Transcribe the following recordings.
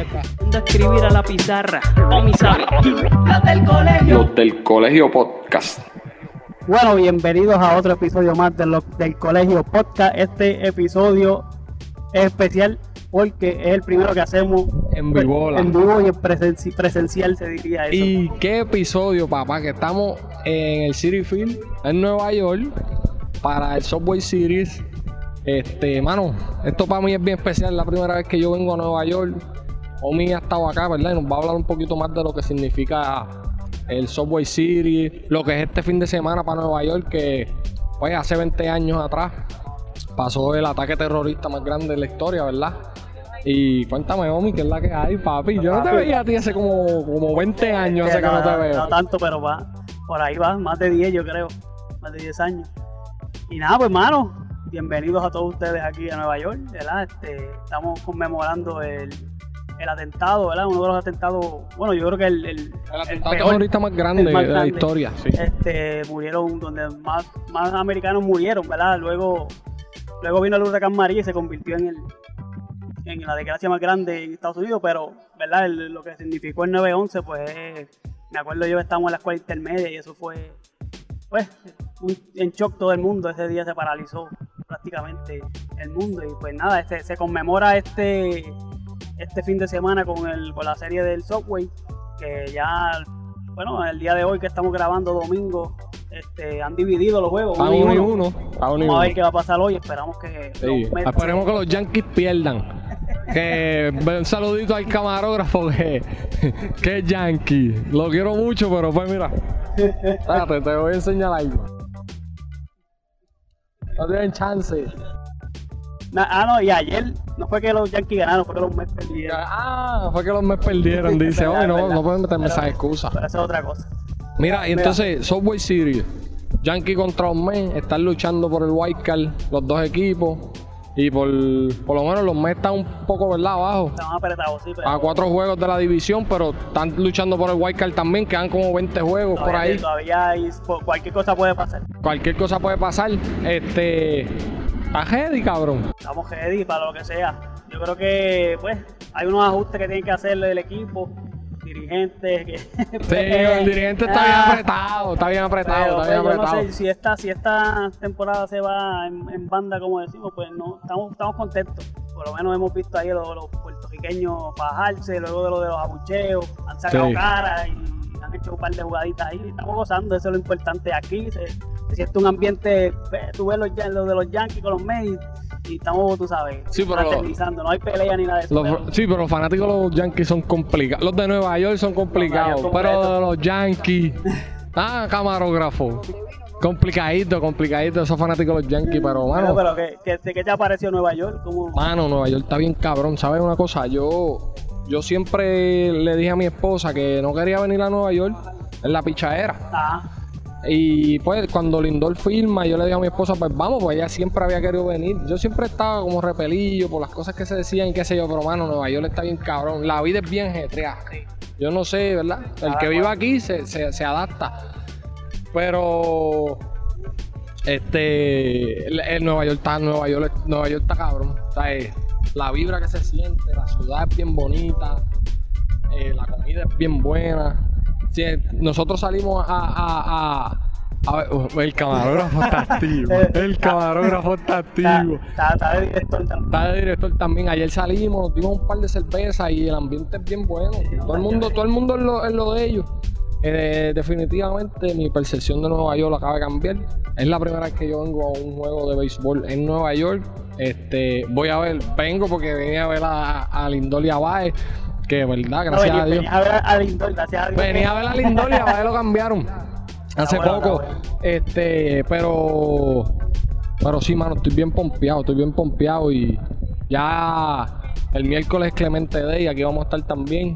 a escribir a la pizarra. Los del colegio. Los del Colegio Podcast. Bueno, bienvenidos a otro episodio más de los del Colegio Podcast. Este episodio es especial porque es el primero que hacemos En vivola. en vivo y en presenci- presencial, se diría eso. Y qué episodio, papá, que estamos en el City Field en Nueva York para el Subway Series. Este, mano, esto para mí es bien especial. Es la primera vez que yo vengo a Nueva York. Omi ha estado acá, ¿verdad? Y nos va a hablar un poquito más de lo que significa el Subway Series, lo que es este fin de semana para Nueva York, que pues hace 20 años atrás pasó el ataque terrorista más grande de la historia, ¿verdad? Y cuéntame, Omi, ¿qué es la que hay, papi? Yo no te veía a ti hace como, como 20 años, hace que no te veo. No tanto, pero va. Por ahí va, más de 10 yo creo. Más de 10 años. Y nada, pues hermano, bienvenidos a todos ustedes aquí a Nueva York, ¿verdad? Este, estamos conmemorando el, el atentado, ¿verdad? Uno de los atentados, bueno, yo creo que el, el, El atentado peor, terrorista más grande el más de la grande. historia, sí. Este, murieron donde más, más americanos murieron, ¿verdad? Luego, luego vino el huracán María y se convirtió en el en la desgracia más grande en Estados Unidos, pero ¿verdad? El- lo que significó el 9-11, pues me acuerdo yo estábamos en la escuela intermedia y eso fue, pues, un- en shock todo el mundo, ese día se paralizó prácticamente el mundo y pues nada, este, se conmemora este, este fin de semana con, el, con la serie del Subway, que ya, bueno, el día de hoy que estamos grabando domingo, este, han dividido los juegos. A uno y uno y uno. A uno y Vamos a ver uno. qué va a pasar hoy, esperamos que Sí, Esperemos que los Yankees pierdan. Que un saludito al camarógrafo que, que es Yankee. Lo quiero mucho, pero pues mira. Espérate, te voy a enseñar algo. No tienen chance. Ah, no, y ayer no fue que los Yankees ganaron, fue que los Mets perdieron. Ah, fue que los me perdieron. Dice, hoy no, no pueden meterme esas excusas. Pero eso es otra cosa. Mira, y entonces, Subway Series, Yankee contra los Mets, están luchando por el White Card, los dos equipos. Y por, por lo menos los Mets están un poco, ¿verdad? Abajo. Estaban apretados, sí, pero A cuatro juegos de la división, pero están luchando por el White Card también. Quedan como 20 juegos por ahí. todavía hay, po- cualquier cosa puede pasar. Cualquier cosa puede pasar. Este. Heady, cabrón. Estamos ready para lo que sea. Yo creo que, pues, hay unos ajustes que tienen que hacerle el equipo, dirigentes. Que, Sí, el dirigente está bien Ah, apretado. Está bien apretado, Pero, está bien pues, yo no apretado. sé, si esta, si esta temporada se va en, en banda, como decimos, pues no, estamos, estamos contentos. Por lo menos hemos visto ahí los, los puertorriqueños bajarse, luego de lo de los abucheos, han sacado Sí. cara y hecho un par de jugaditas ahí. Estamos gozando, eso es lo importante aquí. Se, se siente un ambiente, tú ves los, los de los Yankees con los Mets y, estamos, tú sabes, Sí, pero- fraternizando. No hay pelea ni nada de eso. Los- pero- sí, pero los fanáticos de los Yankees son complicados. Los de Nueva York son complicados. York pero de los Yankees. Ah, camarógrafo. Complicadito, complicadito esos fanáticos de los Yankees. Pero, Pero, mano, pero ¿qué, qué, ¿de qué te ha parecido Nueva York? ¿Cómo? Mano, Nueva York está bien cabrón. ¿Sabes una cosa? Yo, yo siempre le dije a mi esposa que no quería venir a Nueva York en la pichadera. Ah, Y pues cuando Lindor firma, yo le dije a mi esposa, pues vamos, pues ella siempre había querido venir. Yo siempre estaba como repelillo por las cosas que se decían y qué sé yo, pero mano, Nueva York está bien cabrón. La vida es bien getreada. Yo no sé, ¿verdad? El Cada que cual. vive aquí se, se, se adapta. Pero este el, el Nueva York está, Nueva York, Nueva York está cabrón. Sea, eh, la vibra que se siente, la ciudad es bien bonita, eh, la comida es bien buena. Sí, nosotros salimos a, a, a- a ver, uh, el camarógrafo está activo. El camarógrafo está activo. está, está de director también. Está de director también. Ayer salimos, nos dimos un par de cervezas y el ambiente es bien bueno. Todo el mundo, todo el mundo es lo, es lo de ellos. Eh, definitivamente mi percepción de Nueva York acaba de cambiar. Es la primera vez que yo vengo a un juego de béisbol en Nueva York. Este, voy a ver, vengo porque venía a ver a, a Lindor y a Baez, que verdad, No, gracias venía- a Dios. venía a ver a Lindor, gracias a Dios. Venía a ver a Lindor y a Baez lo cambiaron. Hace bueno, poco. bueno. Este, pero. Pero sí, mano, estoy bien pompeado, estoy bien pompeado y ya el miércoles es Clemente Day, aquí vamos a estar también.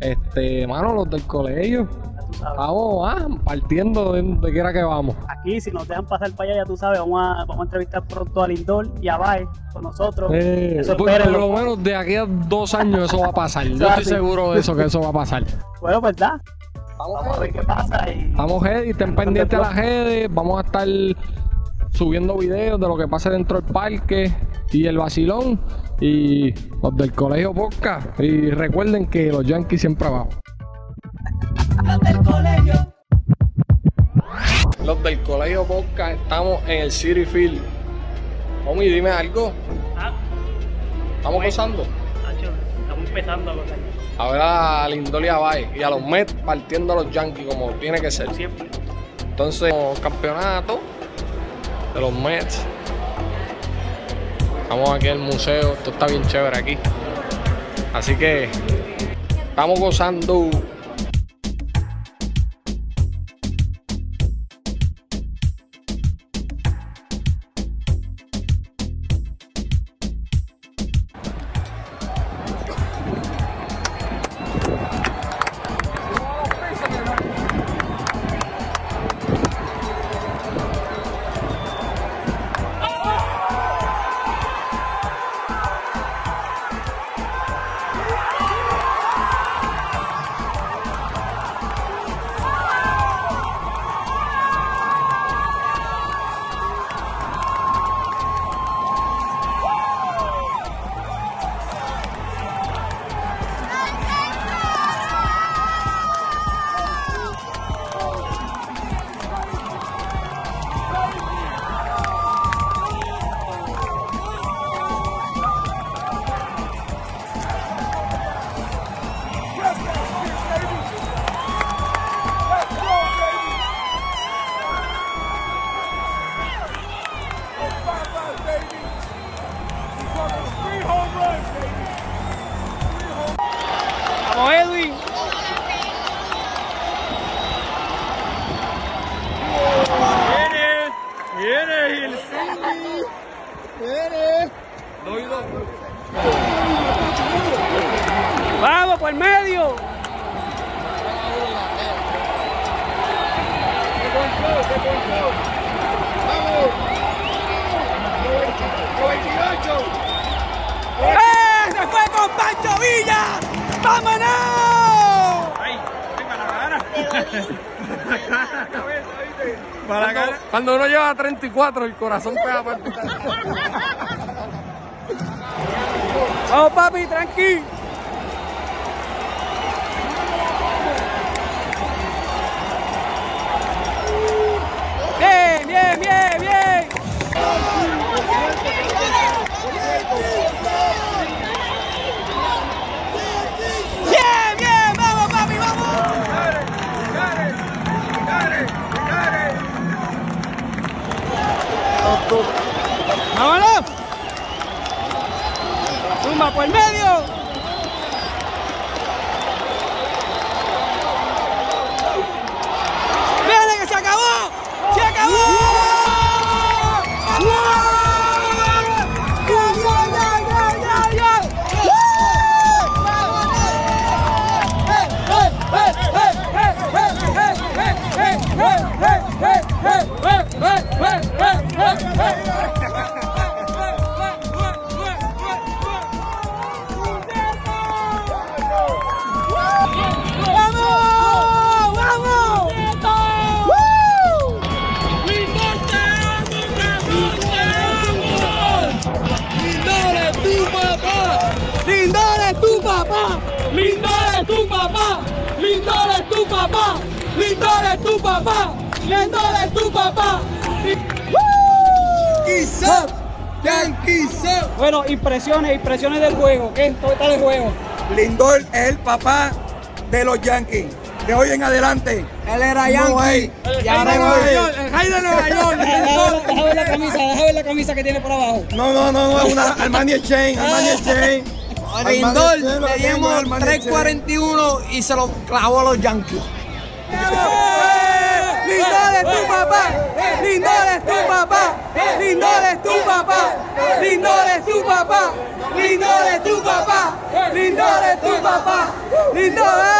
Este, mano, los del colegio. Tú sabes. Vamos, ah, partiendo de donde quiera que vamos. Aquí, si nos dejan pasar para allá, ya tú sabes, vamos a, vamos a entrevistar pronto a Lindor y a Baez con nosotros. Eh, Eso por, lo menos de aquí a dos años eso va a pasar. Yo estoy seguro de eso, que eso va a pasar. Bueno, ¿verdad? Vamos, Vamos a ver qué pasa. Y... Vamos, Heady, estén pendientes a las redes. Vamos a estar subiendo videos de lo que pase dentro del parque. y el vacilón y los del colegio Podcast. Y recuerden que los Yankees siempre abajo. Del colegio Podcast estamos en el City Field. Omi, dime algo. Ah, Estamos gozando. Nacho, estamos empezando a gozar. A ver a Lindor y a Baez y a los Mets partiendo a los Yankees como tiene que ser. Siempre. Entonces, campeonato de los Mets. Estamos aquí en el museo, esto está bien chévere aquí. Así que estamos gozando. Vamos, Edwin. Viene, viene el Vamos por el medio. ¡Eh! ¡Se fue con ¡Vámonos! ¡Ay! ¡Venga la cara! Para cuando, cuando uno lleva 34, el corazón pega para Vamos, papi, tranqui. Bien, bien, bien. ¡Lindor es tu papá! ¡Lindor es tu papá! Yankees Yankees Bueno, impresiones, impresiones del juego. ¿Qué tal el juego? Lindor es el papá de los Yankees. De hoy en adelante. Él era No hay. Y ahora No. El Jai de Nueva York. Deja ver la camisa, deja ver la camisa que tiene por abajo. No, no, no, no, es una Armani Chain, Armani Chain. Lindor le dimos es Armani Chain. 341 y se lo clavó a los Yankees. Lindor es tu papá. Lindor es tu papá. Lindor es tu papá. Lindor es tu papá. Lindor es tu papá. Lindor es tu papá. Lindor. ¡eh!